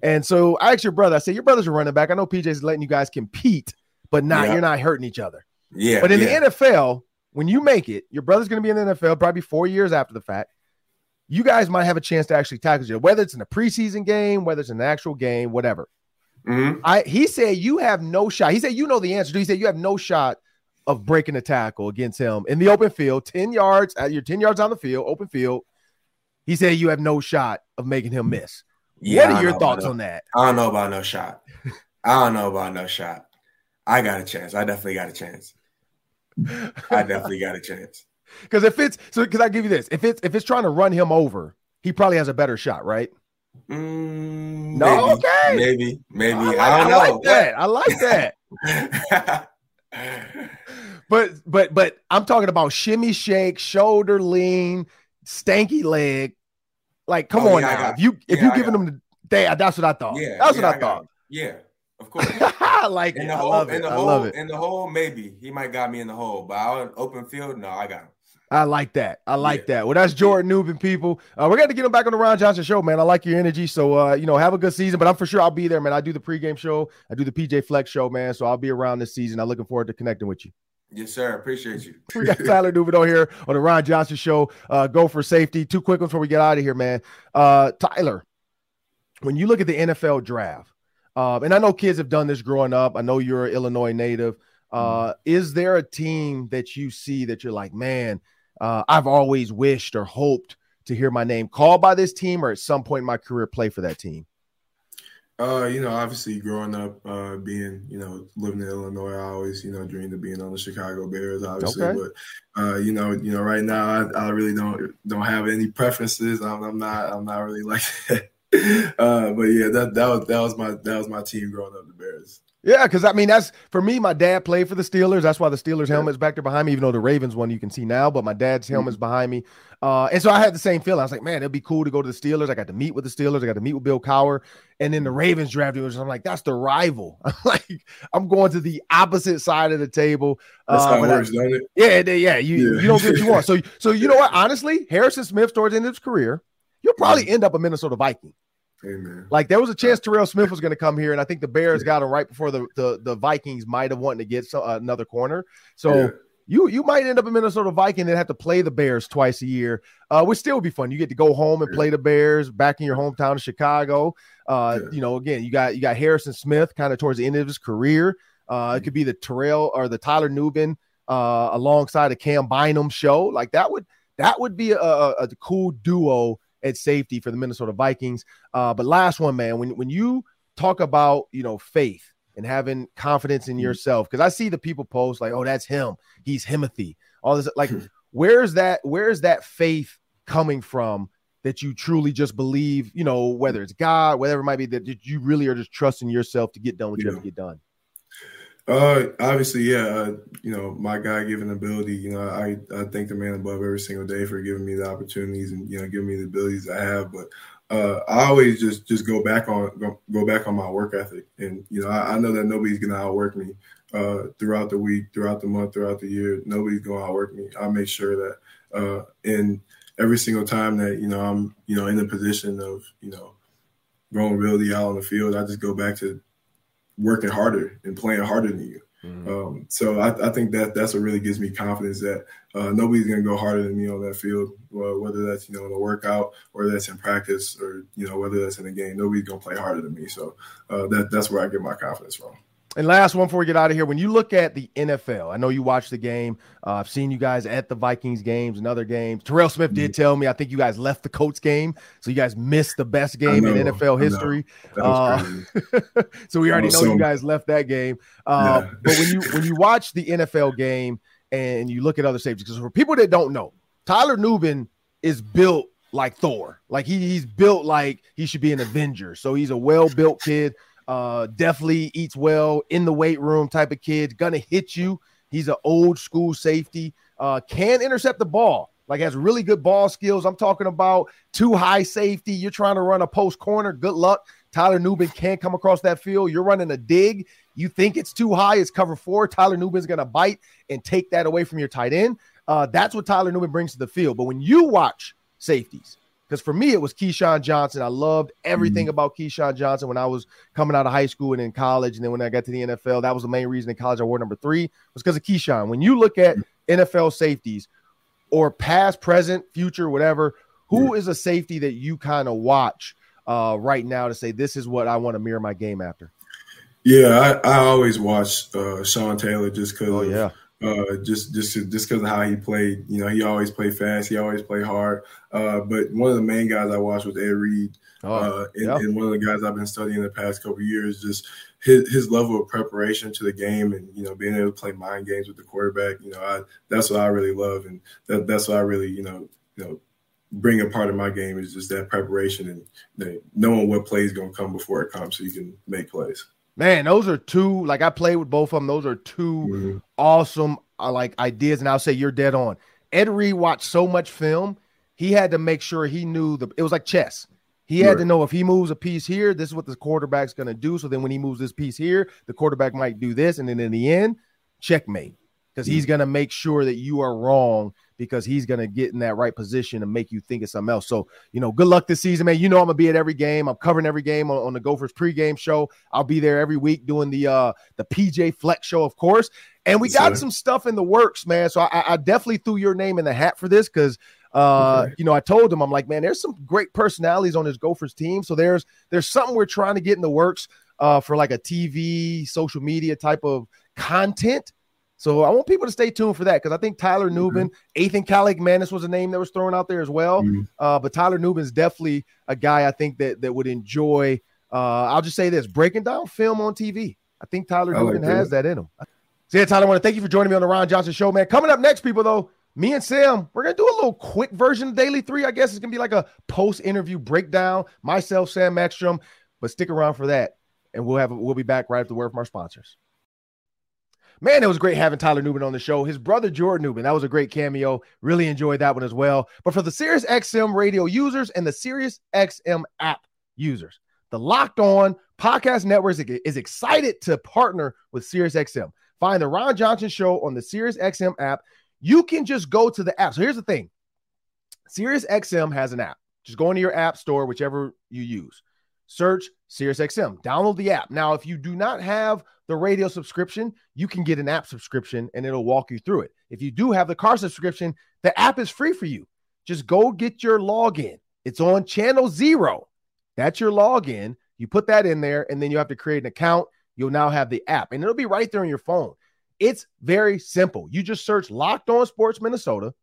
And so I asked your brother. I said, "Your brother's a running back. I know PJ's letting you guys compete, but not
Yeah.
you're not hurting each other.
Yeah,
But in
yeah.
the NFL, when you make it, your brother's going to be in the NFL probably four years after the fact. You guys might have a chance to actually tackle you, whether it's in a preseason game, whether it's an actual game, whatever.
Mhm.
I he said you have no shot. He said you know the answer. He said you have no shot of breaking a tackle against him in the open field, 10 yards, at you're 10 yards on the field, open field. He said you have no shot of making him miss.
Yeah,
what are your thoughts on that?
I don't know about no shot. *laughs* I don't know about no shot. I got a chance. I definitely got a chance. I definitely got a chance. *laughs*
Because if it's so, because I give you this, if it's if it's trying to run him over, he probably has a better shot, right?
Mm,
No,
maybe,
okay.
maybe, maybe.
I, like,
I don't
I
know.
like that. I like that. *laughs* But but but I'm talking about shimmy shake, shoulder lean, stanky leg. Like, come
Oh,
on
yeah,
now.
got-
if you if
yeah,
you
I
giving them the day, that's what I thought.
yeah,
that's what I,
got
thought.
Yeah, of *laughs* course.
I like
In
it.
the
I love
in
it.
the
I
hole,
love it.
in the hole, maybe he might got me in the hole, but out open field, no, I got him.
I like that. I like
Yeah.
that. Well, that's Jordan Nubin, people. Uh, we're going to get him back on the Ron Johnson show, man. I like your energy. So, uh, you know, have a good season. But I'm for sure I'll be there, man. I do the pregame show. I do the PJ Fleck's show, man. So I'll be around this season. I'm looking forward to connecting with you.
Yes, sir. Appreciate you.
We got Tyler on here on the Ron Johnson show. Uh, go for safety. Two quick ones before we get out of here, man. Uh, Tyler, when you look at the NFL draft, um, and I know kids have done this growing up. I know you're an Illinois native. Uh, Is there a team that you see that you're like, man, uh, I've always wished or hoped to hear my name called by this team, or at some point in my career play for that team?
Uh, you know, obviously growing up, uh, being, you know, living in Illinois, I always, you know, dreamed of being on the Chicago Bears, obviously.
Okay.
But uh, you know, you know, right now I, I really don't don't have any preferences. I'm, I'm not I'm not really like *laughs* that. Uh, but yeah, that that was that was my that was my team growing up, the Bears.
Yeah, because I mean that's for me. My dad played for the Steelers. That's why the Steelers helmet's back there behind me, even though the Ravens one you can see now. But my dad's
Mm-hmm.
helmet's behind me, uh, and so I had the same feeling. I was like, man, it'd be cool to go to the Steelers. I got to meet with the Steelers. I got to meet with Bill Cowher, and then the Ravens drafted. me. I'm like, that's the rival. *laughs* I'm like, I'm going to the opposite side of the table.
That's
Uh,
how it
but I-
don't it?
yeah, they- yeah. You
Yeah.
you don't get what you want. *laughs* So so you know what? Honestly, Harrison Smith towards the end of his career, you'll probably end up a Minnesota Viking.
Amen.
Like there was a chance Terrell Smith was going to come here, and I think the Bears got him right before the the, the Vikings might have wanted to get so, another corner. So
Yeah.
you you might end up a Minnesota Viking and have to play the Bears twice a year, uh, which still would be fun. You get to go home and
Yeah.
play the Bears back in your hometown of Chicago. Uh,
Yeah.
You know, again, you got you got Harrison Smith kind of towards the end of his career. Uh, it could be the Terrell or the Tyler Nubin uh, alongside a Cam Bynum show. Like that would that would be a, a cool duo at safety for the Minnesota Vikings. Uh, but last one, man, when when you talk about you know faith and having confidence in
Mhm.
yourself, because I see the people post like, "Oh, that's him. He's Himothy." All this, like, *laughs* where's that? Where's that faith coming from? That you truly just believe, you know, whether it's God, whatever it might be, that you really are just trusting yourself to get done what you
Yeah.
have to get done.
Uh, obviously, yeah. Uh, you know, my God-given ability. You know, I I thank the man above every single day for giving me the opportunities and you know giving me the abilities I have. But uh, I always just just go back on go, go back on my work ethic, and you know, I, I know that nobody's gonna outwork me uh, throughout the week, throughout the month, throughout the year. Nobody's gonna outwork me. I make sure that uh, in every single time that you know I'm you know in the position of you know vulnerability out on the field, I just go back to working harder and playing harder than you. Um, so I, I think that that's what really gives me confidence that uh, nobody's going to go harder than me on that field, well, whether that's you know in a workout, or that's in practice, or you know whether that's in a game. Nobody's going to play harder than me. So uh, that that's where I get my confidence from.
And last one before we get out of here. When you look at the NFL, I know you watched the game. Uh, I've seen you guys at the Vikings games and other games. Terrell Smith did tell me I think you guys left the Colts game, so you guys missed the best game in NFL history. Uh, *laughs* so we already know
so-
you guys left that game. Uh,
Yeah.
but when you when you watch the NFL game and you look at other safeties, because for people that don't know, Tyler Nubin is built like Thor. Like he, he's built like he should be an Avenger. So he's a well built kid. Uh, definitely eats well in the weight room type of kid. Gonna hit you. He's an old school safety. Uh, can intercept the ball. Like has really good ball skills. I'm talking about too high safety. You're trying to run a post corner. Good luck. Tyler Nubin can't come across that field. You're running a dig. You think it's too high. It's cover four. Tyler Nubin's going to bite and take that away from your tight end. Uh, that's what Tyler Nubin brings to the field. But when you watch safeties, because for me, it was Keyshawn Johnson. I loved everything about Keyshawn Johnson when I was coming out of high school and in college. And then when I got to the NFL, that was the main reason in college I wore number three was because of Keyshawn. When you look at NFL safeties or past, present, future, whatever, who is a safety that you kind of watch uh, right now to say this is what I want to mirror my game after?
Yeah, I, I always watch uh, Sean Taylor just because.
Oh yeah,
uh, just just just because of how he played. You know, he always played fast. He always played hard. Uh, but one of the main guys I watched was Ed Reed.
oh,
uh, and,
yeah.
and one of the guys I've been studying the past couple of years, just his, his level of preparation to the game, and you know, being able to play mind games with the quarterback. You know, I, that's what I really love, and that, that's what I really, you know, you know, bring a part of my game is just that preparation and you know, knowing what play is going to come before it comes, so you can make plays.
Man, those are two. Like I played with both of them. Those are 2
Mhm.
awesome uh, like ideas, and I'll say you're dead on. Ed Reed watched so much film, he had to make sure he knew the. It was like chess. He had to know if he moves a piece here, this is what the quarterback's going to do. So then when he moves this piece here, the quarterback might do this, and then in the end, checkmate, because he's going to make sure that you are wrong because he's going to get in that right position and make you think it's something else. So you know, good luck this season, man. You know I'm gonna be at every game. I'm covering every game on, on the Gophers pregame show. I'll be there every week doing the uh the PJ Fleck's show, of course. And we got some stuff in the works, man. So I, I definitely threw your name in the hat for this because uh, you know, I told him, I'm like, man, there's some great personalities on this Gophers team. So there's there's something we're trying to get in the works uh for like a TV, social media type of content. So I want people to stay tuned for that because I think Tyler Nubin, Athan Kaliakmanis was a name that was thrown out there as well.
Mhm.
Uh, but Tyler Nubin's definitely a guy I think that that would enjoy. Uh, I'll just say this: breaking down film on TV. I think Tyler
I like
has
that.
that in him. So yeah, Tyler, I want to thank you for joining me on the Ron Johnson Show, man. Coming up next, people though, me and Sam, we're gonna do a little quick version of Daily Three. I guess it's gonna be like a post-interview breakdown. Myself, Sam Ekstrom, but stick around for that. and we'll have we'll be back right after the word from our sponsors. Man, it was great having Tyler Nubin on the show. His brother Jordan Nubin, that was a great cameo. Really enjoyed that one as well. But for the Sirius XM radio users and the Sirius XM app users, the Locked On Podcast Network is excited to partner with Sirius XM. Find the Ron Johnson Show on the Sirius XM app. You can just go to the app. So here's the thing: Sirius XM has an app. Just go into your app store, whichever you use. Search SiriusXM. Download the app. Now, if you do not have the radio subscription, you can get an app subscription and it'll walk you through it. If you do have the car subscription, the app is free for you. Just go get your login. It's on channel zero. That's your login. You put that in there, and then you have to create an account. You'll now have the app, and it'll be right there on your phone. It's very simple. You just search Locked On Sports Minnesota,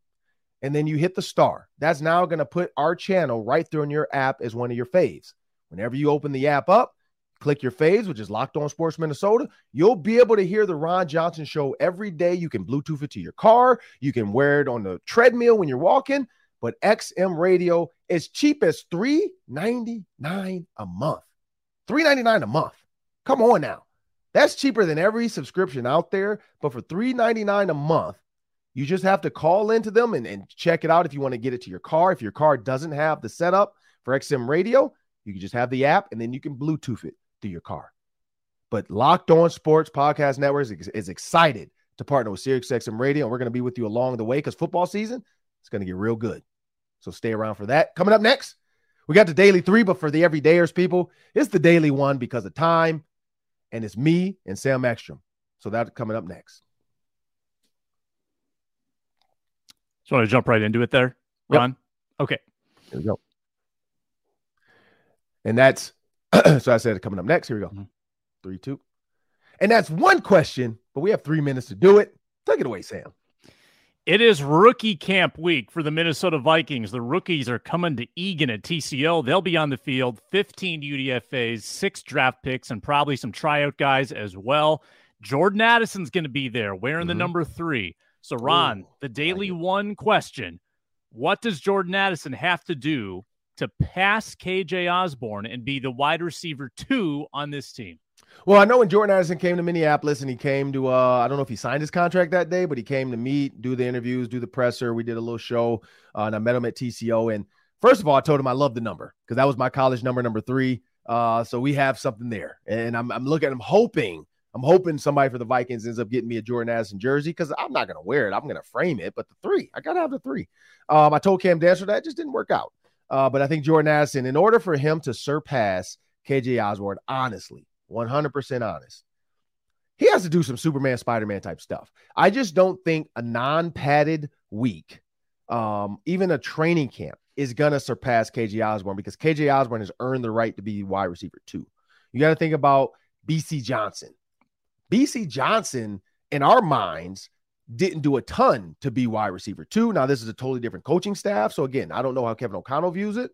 and then you hit the star. That's now going to put our channel right there in your app as one of your faves. Whenever you open the app up, click your phase, which is Locked On Sports Minnesota, you'll be able to hear the Ron Johnson show every day. You can Bluetooth it to your car, you can wear it on the treadmill when you're walking. But XM Radio is cheap as $3.99 a month. $3.99 a month. Come on now. That's cheaper than every subscription out there. But for $3.99 a month, you just have to call into them and, and check it out if you want to get it to your car. If your car doesn't have the setup for XM radio, you can just have the app and then you can Bluetooth it to your car. But Locked On Sports Podcast Network is, is excited to partner with Sirius XM Radio, and we're going to be with you along the way because football season is going to get real good. So stay around for that. Coming up next, we got the daily three, but for the everydayers, people, it's the daily one because of time, and it's me and Sam Ekstrom. So that's coming up next.
Just want to jump right into it there, Ron. Yep. Okay.
Here we go. And that's *clears throat* so I said coming up next. Here we go. Mm-hmm. Three, two. And that's one question, but we have three minutes to do it. Take it away, Sam.
It is rookie camp week for the Minnesota Vikings. The rookies are coming to Eagan at TCO. They'll be on the field, 15 UDFAs, six draft picks, and probably some tryout guys as well. Jordan Addison's going to be there wearing mm-hmm. the number three. So, Ron, Ooh, the daily one question What does Jordan Addison have to do to pass KJ Osborn and be the wide receiver two on this team?
Well, I know when Jordan Addison came to Minneapolis and he came to, uh, I don't know if he signed his contract that day, but he came to meet, do the interviews, do the presser. We did a little show, uh, and I met him at TCO. And first of all, I told him I love the number because that was my college number, number three. Uh, so we have something there. And I'm, I'm looking, I'm hoping, I'm hoping somebody for the Vikings ends up getting me a Jordan Addison jersey because I'm not going to wear it. I'm going to frame it, but the three, I got to have the three. Um, I told Cam Dancer that just didn't work out. Uh, but I think Jordan Addison, in order for him to surpass KJ Osborn, honestly, 100% honest. He has to do some Superman, Spider Man type stuff. I just don't think a non padded week, um, even a training camp, is going to surpass KJ Osborn because KJ Osborn has earned the right to be wide receiver too. You got to think about Bisi Johnson. Bisi Johnson, in our minds, didn't do a ton to be wide receiver two. Now, this is a totally different coaching staff. So, again, I don't know how Kevin O'Connell views it,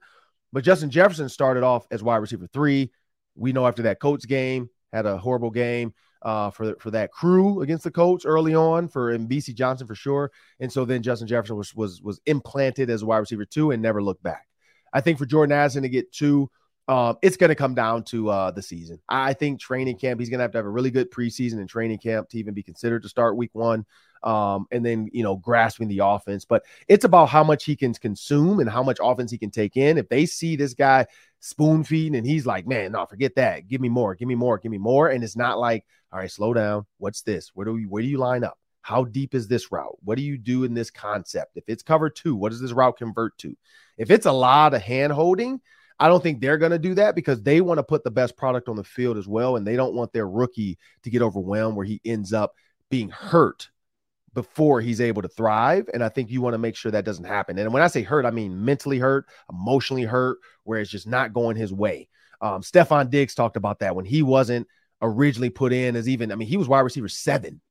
but Justin Jefferson started off as wide receiver three. We know after that Colts game, had a horrible game uh, for for that crew against the Colts early on for Bisi Johnson for sure. And so then Justin Jefferson was was was implanted as wide receiver two and never looked back. I think for Jordan Addison to get two, um, it's going to come down to uh, the season. I think training camp, he's going to have to have a really good preseason and training camp to even be considered to start week one um, and then you know grasping the offense. But it's about how much he can consume and how much offense he can take in. If they see this guy spoon feeding and he's like, man, no, forget that. Give me more, give me more, give me more. And it's not like, all right, slow down. What's this? Where do we where do you line up? How deep is this route? What do you do in this concept? If it's cover two, what does this route convert to? If it's a lot of hand holding, I don't think they're going to do that because they want to put the best product on the field as well. And they don't want their rookie to get overwhelmed where he ends up being hurt before he's able to thrive. And I think you want to make sure that doesn't happen. And when I say hurt, I mean mentally hurt, emotionally hurt, where it's just not going his way. Um, Stefon Diggs talked about that when he wasn't originally put in as even, I mean, he was wide receiver seven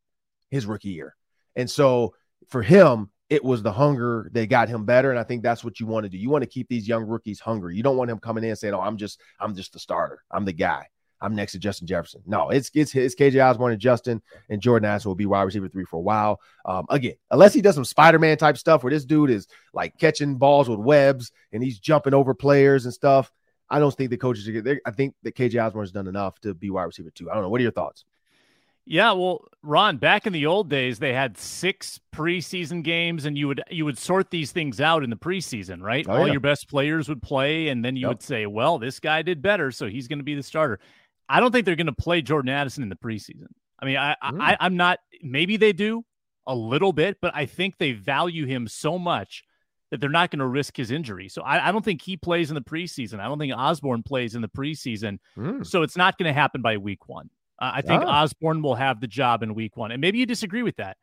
his rookie year. And so for him, it was the hunger that got him better. And I think that's what you want to do. You want to keep these young rookies hungry. You don't want him coming in saying, Oh, I'm just, I'm just the starter. I'm the guy. I'm next to Justin Jefferson. No, it's it's it's KJ Osborn and Justin and Jordan Addison will be wide receiver three for a while. Um, again, unless he does some Spider Man type stuff where this dude is like catching balls with webs and he's jumping over players and stuff. I don't think the coaches are. I think that KJ Osborn has done enough to be wide receiver two. I don't know. What are your thoughts?
Yeah, well, Ron, back in the old days, they had six preseason games, and you would you would sort these things out in the preseason, right? Oh, All yeah. your best players would play, and then you yep. would say, "Well, this guy did better, so he's going to be the starter." I don't think they're going to play Jordan Addison in the preseason. I mean, I, mm. I I'm not. Maybe they do a little bit, but I think they value him so much that they're not going to risk his injury. So I, I, don't think he plays in the preseason. I don't think Osborn plays in the preseason. Mm. So it's not going to happen by week one. Uh, I think oh. Osborn will have the job in week one. And maybe you disagree with that.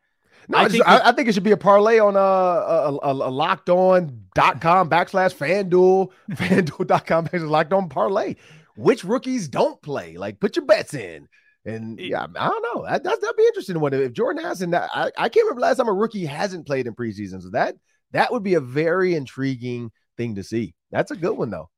No, I, think, I, I think it should be a parlay on uh, a, a, a locked on.com backslash FanDuel, *laughs* FanDuel.com backslash locked on parlay. Which rookies don't play? Like, put your bets in. And yeah, I don't know. That, that, that'd be interesting. What if Jordan Addison? I, I can't remember last time a rookie hasn't played in preseason. So that that would be a very intriguing thing to see. That's a good one though.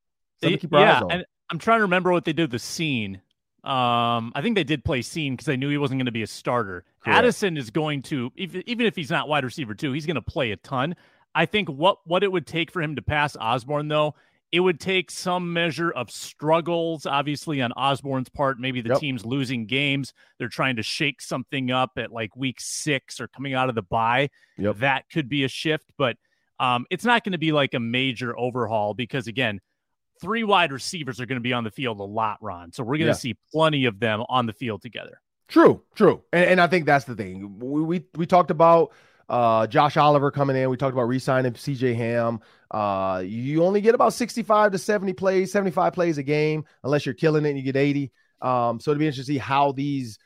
yeah, and I'm trying to remember what they did with Cine. um, I think they did play Cine because they knew he wasn't going to be a starter. Correct. Addison is going to, even if he's not wide receiver too, he's going to play a ton. I think what what it would take for him to pass Osborn though, it would take some measure of struggles, obviously on Osborn's part. Maybe the yep. team's losing games, they're trying to shake something up at like week six or coming out of the bye. Yep. That could be a shift, but um, it's not going to be like a major overhaul because again three wide receivers are going to be on the field a lot, Ron. So we're going to yeah. see plenty of them on the field together.
True, true, and, and I think that's the thing. We we, we talked about uh, Josh Oliver coming in. We talked about re-signing C.J. Ham. Uh, you only get about sixty-five to seventy plays, seventy-five plays a game, unless you're killing it and you get eighty. Um, so it'd be interesting to see how these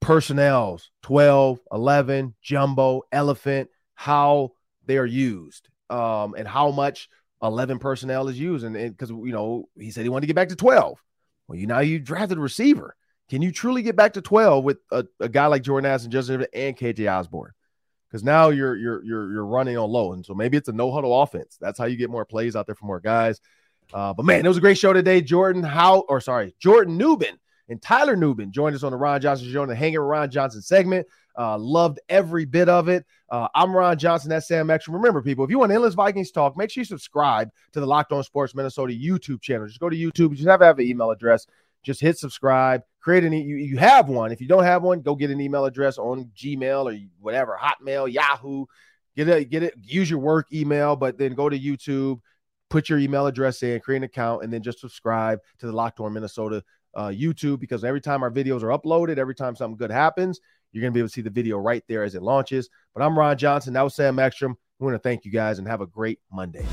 personnels 12 11 jumbo elephant how they are used um, and how much 11 personnel is used. And because, you know, he said he wanted to get back to 12. Well, you now you drafted a receiver. Can you truly get back to 12 with a, a guy like Jordan Addison, Justin and KJ Osborn? Because now you're you're you're you're running on low. And so maybe it's a no huddle offense. That's how you get more plays out there for more guys. Uh, but man, it was a great show today. Jordan How or sorry, Jordan Nubin and Tyler Nubin joined us on the Ron Johnson Show in the Hanging with Ron Johnson segment. Uh, loved every bit of it. Uh, I'm Ron Johnson. That's Sam Ekstrom. Remember, people, if you want endless Vikings talk, make sure you subscribe to the Locked On Sports Minnesota YouTube channel. Just go to YouTube. You just have to have an email address. Just hit subscribe. Create an e- you, you have one. If you don't have one, go get an email address on Gmail or whatever, Hotmail, Yahoo. Get it, get it. Use your work email, but then go to YouTube. Put your email address in, create an account, and then just subscribe to the Locked On Minnesota uh, YouTube because every time our videos are uploaded, every time something good happens, you're going to be able to see the video right there as it launches. But I'm Ron Johnson. That was Sam Ekstrom. We want to thank you guys and have a great Monday.